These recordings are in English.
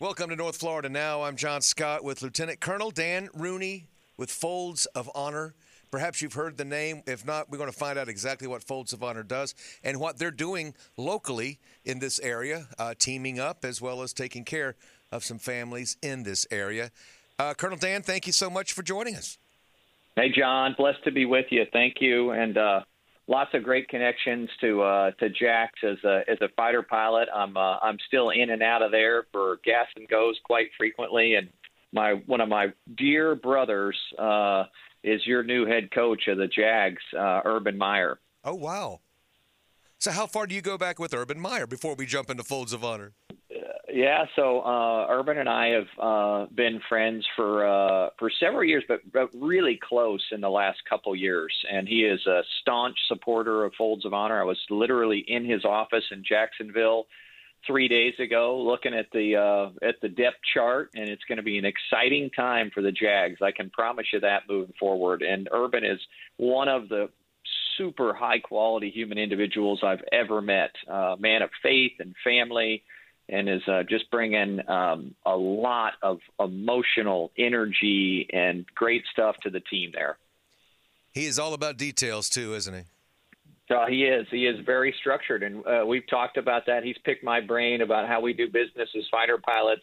Welcome to North Florida Now. I'm John Scott with Lieutenant Colonel Dan Rooney with Folds of Honor. Perhaps you've heard the name. If not, we're going to find out exactly what Folds of Honor does and what they're doing locally in this area, uh, teaming up as well as taking care of some families in this area. Uh, Colonel Dan, thank you so much for joining us. Hey, John. Blessed to be with you. Thank you. And uh, lots of great connections to uh, to Jax as a as a fighter pilot. I'm uh, I'm still in and out of there for gas and goes quite frequently, and my one of my dear brothers uh, is your new head coach of the Jags, uh, Urban Meyer. Oh wow! So how far do you go back with Urban Meyer before we jump into folds of honor? Yeah, so uh, Urban and I have uh, been friends for uh, for several years, but, but really close in the last couple years. And he is a staunch supporter of Folds of Honor. I was literally in his office in Jacksonville three days ago, looking at the uh, at the depth chart, and it's going to be an exciting time for the Jags. I can promise you that moving forward. And Urban is one of the super high quality human individuals I've ever met. Uh, man of faith and family and is uh, just bringing um, a lot of emotional energy and great stuff to the team there. He is all about details too, isn't he? Uh, he is. He is very structured, and uh, we've talked about that. He's picked my brain about how we do business as fighter pilots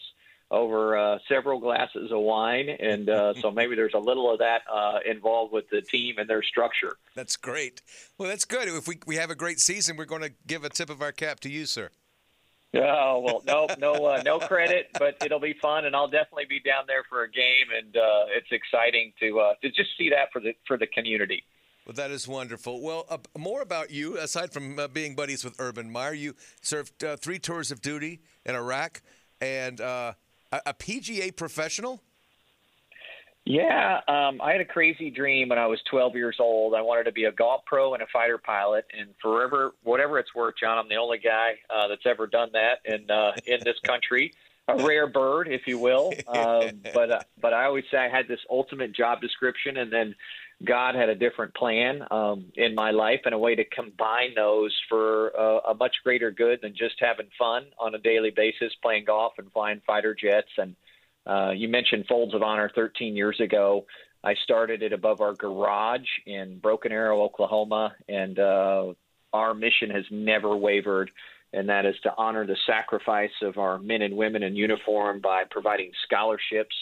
over uh, several glasses of wine, and uh, so maybe there's a little of that uh, involved with the team and their structure. That's great. Well, that's good. If we we have a great season, we're going to give a tip of our cap to you, sir. Oh well, no, no, uh, no credit, but it'll be fun, and I'll definitely be down there for a game, and uh, it's exciting to uh, to just see that for the for the community. Well, that is wonderful. Well, uh, more about you, aside from uh, being buddies with Urban Meyer, you served uh, three tours of duty in Iraq, and a, a PGA professional. Yeah, um, I had a crazy dream when I was 12 years old. I wanted to be a golf pro and a fighter pilot, and forever, whatever it's worth, John, I'm the only guy uh, that's ever done that in uh, in this country. A rare bird, if you will. Um, but uh, but I always say I had this ultimate job description, and then God had a different plan um, in my life and a way to combine those for uh, a much greater good than just having fun on a daily basis, playing golf and flying fighter jets and uh, you mentioned Folds of Honor 13 years ago. I started it above our garage in Broken Arrow, Oklahoma, and uh, our mission has never wavered, and that is to honor the sacrifice of our men and women in uniform by providing scholarships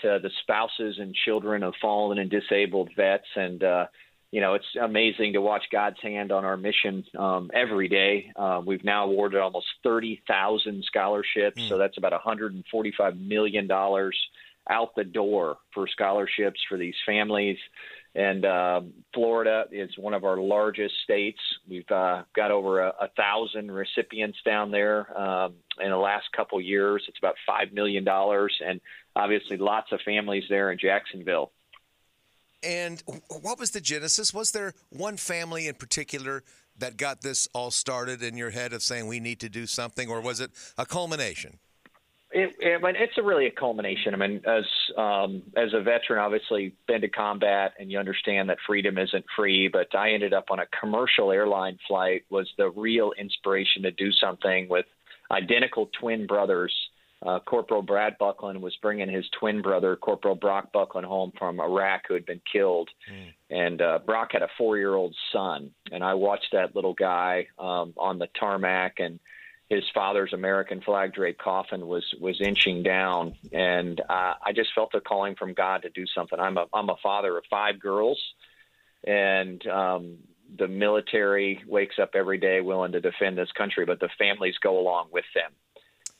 to the spouses and children of fallen and disabled vets and uh, you know, it's amazing to watch God's hand on our mission um, every day. Uh, we've now awarded almost 30,000 scholarships, mm. so that's about 145 million dollars out the door for scholarships for these families. And uh, Florida is one of our largest states. We've uh, got over a, a thousand recipients down there um, in the last couple years. It's about five million dollars, and obviously lots of families there in Jacksonville. And what was the genesis? Was there one family in particular that got this all started in your head of saying we need to do something, or was it a culmination? It, it, it's a really a culmination. I mean, as um, as a veteran, obviously been to combat, and you understand that freedom isn't free. But I ended up on a commercial airline flight. Was the real inspiration to do something with identical twin brothers uh, Corporal Brad Bucklin was bringing his twin brother, Corporal Brock Bucklin, home from Iraq, who had been killed. Mm. And uh, Brock had a four-year-old son, and I watched that little guy um, on the tarmac, and his father's American flag draped coffin was was inching down, and uh, I just felt a calling from God to do something. I'm a I'm a father of five girls, and um, the military wakes up every day willing to defend this country, but the families go along with them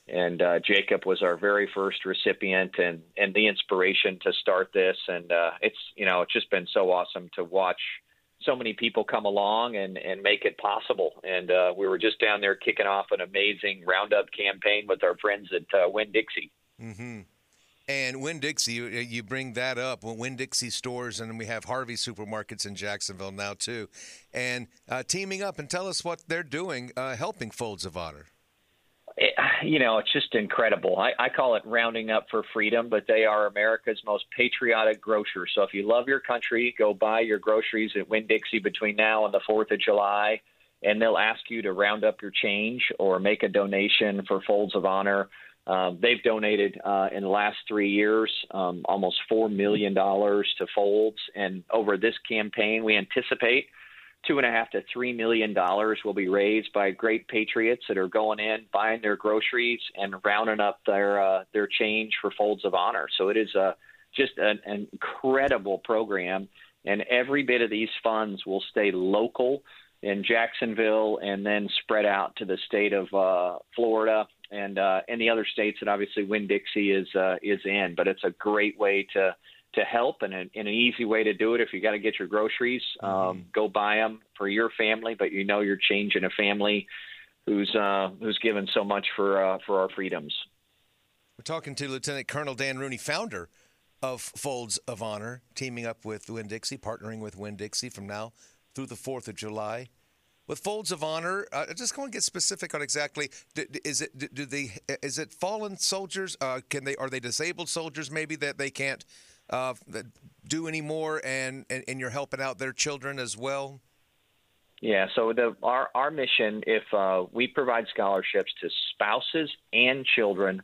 and uh, Jacob was our very first recipient and and the inspiration to start this and uh, it's you know it's just been so awesome to watch so many people come along and and make it possible. And uh, we were just down there kicking off an amazing roundup campaign with our friends at uh, Winn Dixie. Mm-hmm. And Winn Dixie, you, you bring that up. Winn Dixie stores, and we have Harvey supermarkets in Jacksonville now too, and uh, teaming up. And tell us what they're doing, uh, helping Folds of Honor. It, you know, it's just incredible. I, I call it rounding up for freedom, but they are America's most patriotic grocer. So if you love your country, go buy your groceries at Winn Dixie between now and the Fourth of July, and they'll ask you to round up your change or make a donation for Folds of Honor. Um, they've donated uh, in the last three years um, almost $4 million to Folds. And over this campaign, we anticipate two and a half to three million dollars will be raised by great patriots that are going in, buying their groceries, and rounding up their uh, their change for Folds of Honor. So it is a uh, just an, an incredible program, and every bit of these funds will stay local in Jacksonville and then spread out to the state of uh, Florida and uh, and the other states that obviously Winn Dixie is uh, is in. But it's a great way to to help and an, and an easy way to do it. If you got to get your groceries, um, mm-hmm. go buy them for your family. But you know you're changing a family who's uh, who's given so much for uh, for our freedoms. We're talking to Lieutenant Colonel Dan Rooney, founder of Folds of Honor, teaming up with Winn Dixie, partnering with Winn Dixie from now through the Fourth of July with folds of honor. Uh, just go and get specific on exactly. Is it do they is it fallen soldiers? Uh, can they are they disabled soldiers maybe that they can't uh, do anymore, and, and and you're helping out their children as well. Yeah, so the our our mission, if uh, we provide scholarships to spouses and children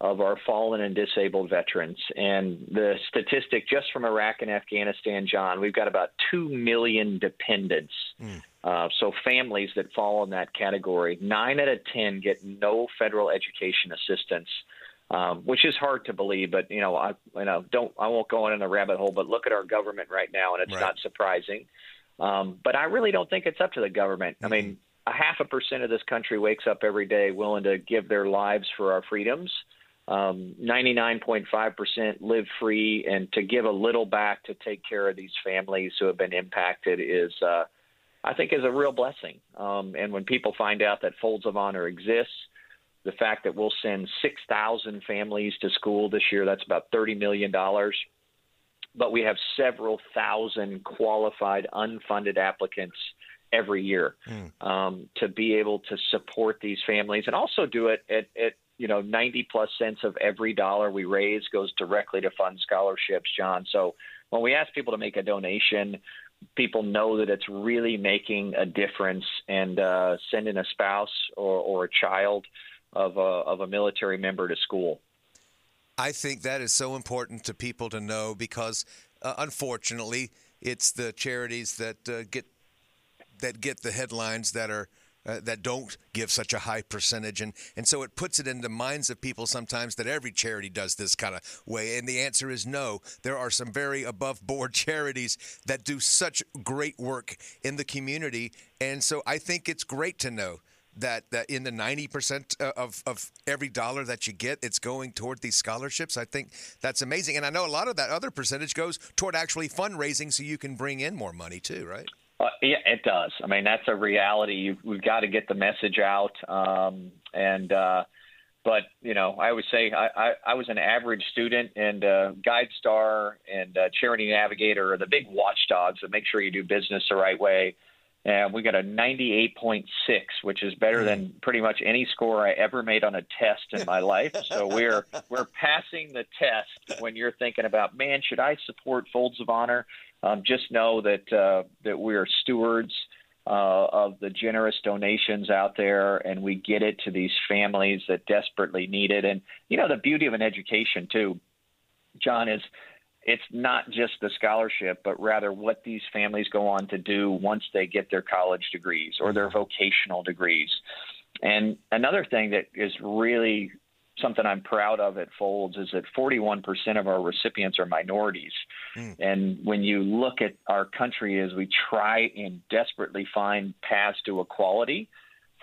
of our fallen and disabled veterans. And the statistic just from Iraq and Afghanistan, John, we've got about 2 million dependents. Mm. Uh, so families that fall in that category, nine out of 10 get no federal education assistance. Um, which is hard to believe, but you know, I you know don't I won't go on in a rabbit hole, but look at our government right now, and it's right. not surprising. Um, but I really don't think it's up to the government. Mm-hmm. I mean, a half a percent of this country wakes up every day willing to give their lives for our freedoms. Um, 99.5% live free, and to give a little back to take care of these families who have been impacted is, uh, I think, is a real blessing. Um, and when people find out that Folds of Honor exists, the fact that we'll send 6,000 families to school this year, that's about $30 million. But we have several thousand qualified unfunded applicants every year mm. um, to be able to support these families and also do it at, at you know, 90 plus cents of every dollar we raise goes directly to fund scholarships, John. So when we ask people to make a donation, people know that it's really making a difference and uh, sending a spouse or, or a child of a, of a military member to school. I think that is so important to people to know because, uh, unfortunately, it's the charities that uh, get that get the headlines that are uh, that don't give such a high percentage. And, and so it puts it in the minds of people sometimes that every charity does this kind of way. And the answer is no. There are some very above board charities that do such great work in the community. And so I think it's great to know that, that in the 90% uh, of, of every dollar that you get, it's going toward these scholarships. I think that's amazing. And I know a lot of that other percentage goes toward actually fundraising so you can bring in more money too, right? Uh, yeah, it does. I mean, that's a reality. You, we've got to get the message out. Um, and, uh, but you know, I always say I, I, I was an average student, and uh, GuideStar and uh, Charity Navigator are the big watchdogs that make sure you do business the right way. And we got a 98.6, which is better than mm. pretty much any score I ever made on a test in my life. So we're we're passing the test when you're thinking about, man, should I support Folds of Honor? Um, just know that uh, that we are stewards uh, of the generous donations out there, and we get it to these families that desperately need it. And you know, the beauty of an education too, John, is it's not just the scholarship, but rather what these families go on to do once they get their college degrees or their vocational degrees. And another thing that is really something I'm proud of at Folds is that 41% of our recipients are minorities. Mm. And when you look at our country as we try and desperately find paths to equality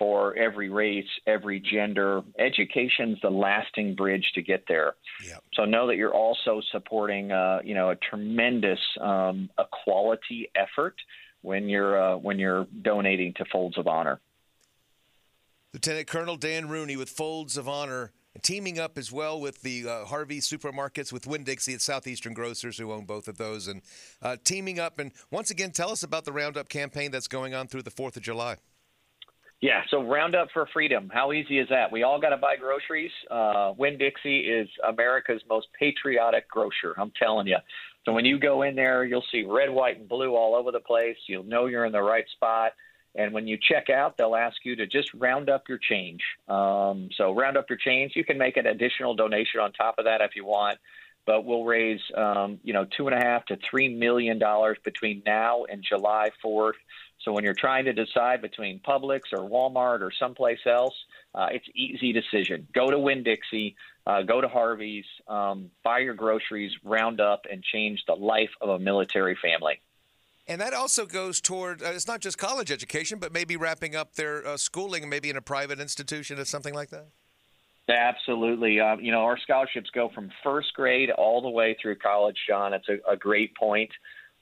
for every race, every gender, education's the lasting bridge to get there. Yep. So know that you're also supporting, uh, you know, a tremendous um, equality effort when you're uh, when you're donating to Folds of Honor. Lieutenant Colonel Dan Rooney with Folds of Honor teaming up as well with the uh, Harvey supermarkets with Winn Dixie at Southeastern Grocers, who own both of those, and uh, teaming up. And once again, tell us about the Roundup campaign that's going on through the 4th of July. Yeah, so Roundup for Freedom. How easy is that? We all got to buy groceries. Uh, Winn Dixie is America's most patriotic grocer. I'm telling you. So when you go in there, you'll see red, white, and blue all over the place. You'll know you're in the right spot. And when you check out, they'll ask you to just round up your change. Um, so round up your change. You can make an additional donation on top of that if you want, but we'll raise, um, you know, two and a half to three million dollars between now and July 4th. So when you're trying to decide between Publix or Walmart or someplace else, uh, it's easy decision. Go to Winn Dixie, uh, go to Harvey's, um, buy your groceries, round up, and change the life of a military family. And that also goes toward, uh, it's not just college education, but maybe wrapping up their uh, schooling, maybe in a private institution or something like that? Absolutely. Uh, you know, our scholarships go from first grade all the way through college, John. It's a, a great point.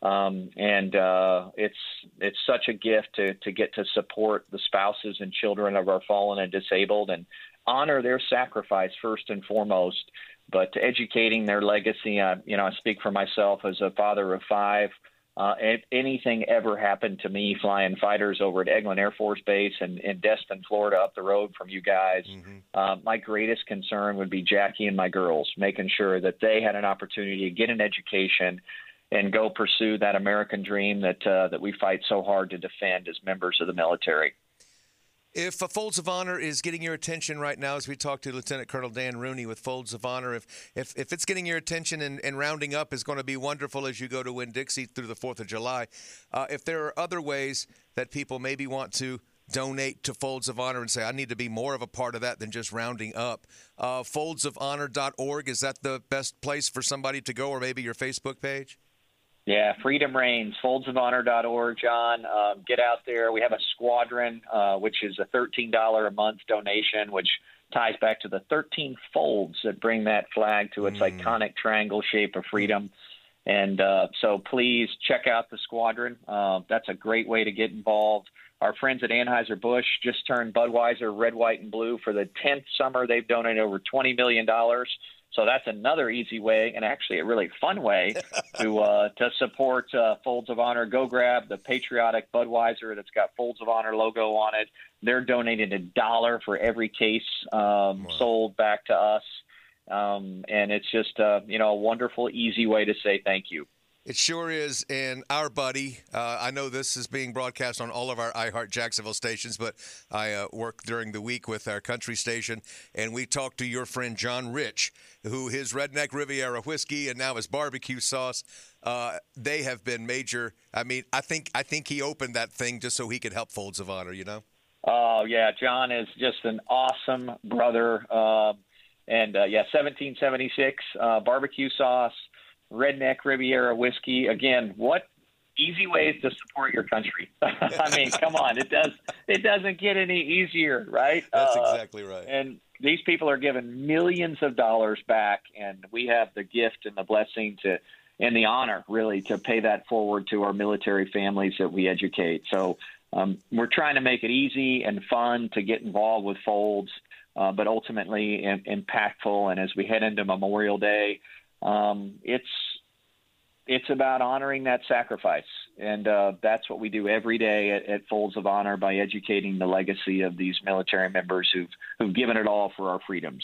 Um, and uh, it's it's such a gift to to get to support the spouses and children of our fallen and disabled and honor their sacrifice first and foremost. But educating their legacy, uh, you know, I speak for myself as a father of five. Uh, if anything ever happened to me flying fighters over at Eglin Air Force Base and in Destin, Florida, up the road from you guys, mm-hmm. uh, my greatest concern would be Jackie and my girls, making sure that they had an opportunity to get an education and go pursue that American dream that uh, that we fight so hard to defend as members of the military. If Folds of Honor is getting your attention right now, as we talk to Lieutenant Colonel Dan Rooney with Folds of Honor, if if, if it's getting your attention and, and rounding up is going to be wonderful as you go to Winn Dixie through the 4th of July, uh, if there are other ways that people maybe want to donate to Folds of Honor and say, I need to be more of a part of that than just rounding up, uh, foldsofhonor.org, is that the best place for somebody to go or maybe your Facebook page? Yeah, Freedom Reigns, foldsofhonor.org, John. Um, get out there. We have a squadron, uh, which is a $13 a month donation, which ties back to the 13 folds that bring that flag to its mm. iconic triangle shape of freedom. And uh, so please check out the squadron. Uh, that's a great way to get involved. Our friends at Anheuser-Busch just turned Budweiser red, white, and blue for the 10th summer. They've donated over $20 million. So that's another easy way, and actually a really fun way to uh, to support uh, Folds of Honor. Go grab the patriotic Budweiser that's got Folds of Honor logo on it. They're donating a dollar for every case um, wow. sold back to us, um, and it's just uh, you know a wonderful, easy way to say thank you. It sure is. And our buddy, uh, I know this is being broadcast on all of our iHeart Jacksonville stations, but I uh, work during the week with our country station, and we talked to your friend John Rich, who his Redneck Riviera whiskey and now his barbecue sauce. Uh, they have been major. I mean, I think I think he opened that thing just so he could help Folds of Honor. You know. Oh yeah, John is just an awesome brother. Um, and uh, yeah, 1776 uh, barbecue sauce Redneck Riviera whiskey. Again, what easy ways to support your country. I mean, come on, it does it doesn't get any easier, right? That's uh, exactly right. And these people are given millions of dollars back, and we have the gift and the blessing to and the honor, really, to pay that forward to our military families that we educate. So um, we're trying to make it easy and fun to get involved with Folds, uh, but ultimately in, impactful. And as we head into Memorial Day, um, it's it's about honoring that sacrifice, and uh, that's what we do every day at, at Folds of Honor by educating the legacy of these military members who've who've given it all for our freedoms.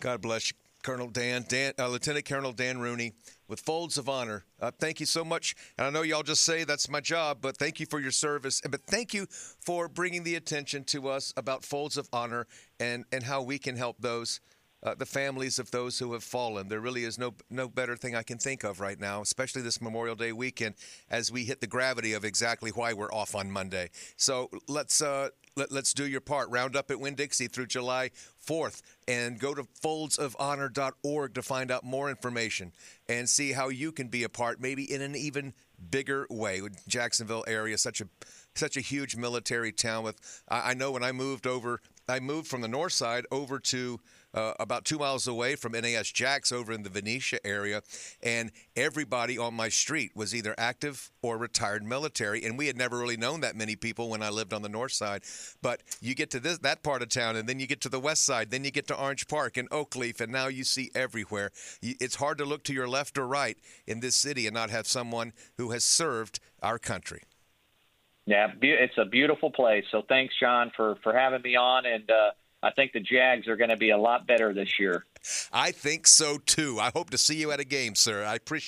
God bless you, Colonel Dan, Dan uh, Lieutenant Colonel Dan Rooney with Folds of Honor. Uh, thank you so much. And I know y'all just say that's my job, but thank you for your service. But thank you for bringing the attention to us about Folds of Honor and, and how we can help those uh, the families of those who have fallen. There really is no no better thing I can think of right now, especially this Memorial Day weekend, as we hit the gravity of exactly why we're off on Monday. So let's uh, let, us do your part. Round up at Winn Dixie through July 4th, and go to foldsofhonor.org to find out more information and see how you can be a part, maybe in an even bigger way. Jacksonville area, such a such a huge military town. With I, I know when I moved over, I moved from the north side over to uh, about two miles away from NAS Jax over in the Venetia area, and everybody on my street was either active or retired military, and we had never really known that many people when I lived on the north side. But you get to this that part of town, and then you get to the west side, then you get to Orange Park and Oakleaf, and now you see everywhere. It's hard to look to your left or right in this city and not have someone who has served our country. Yeah, it's a beautiful place. So thanks, John, for for having me on, and uh, I think the Jags are going to be a lot better this year. I think so too. I hope to see you at a game, sir. I appreciate.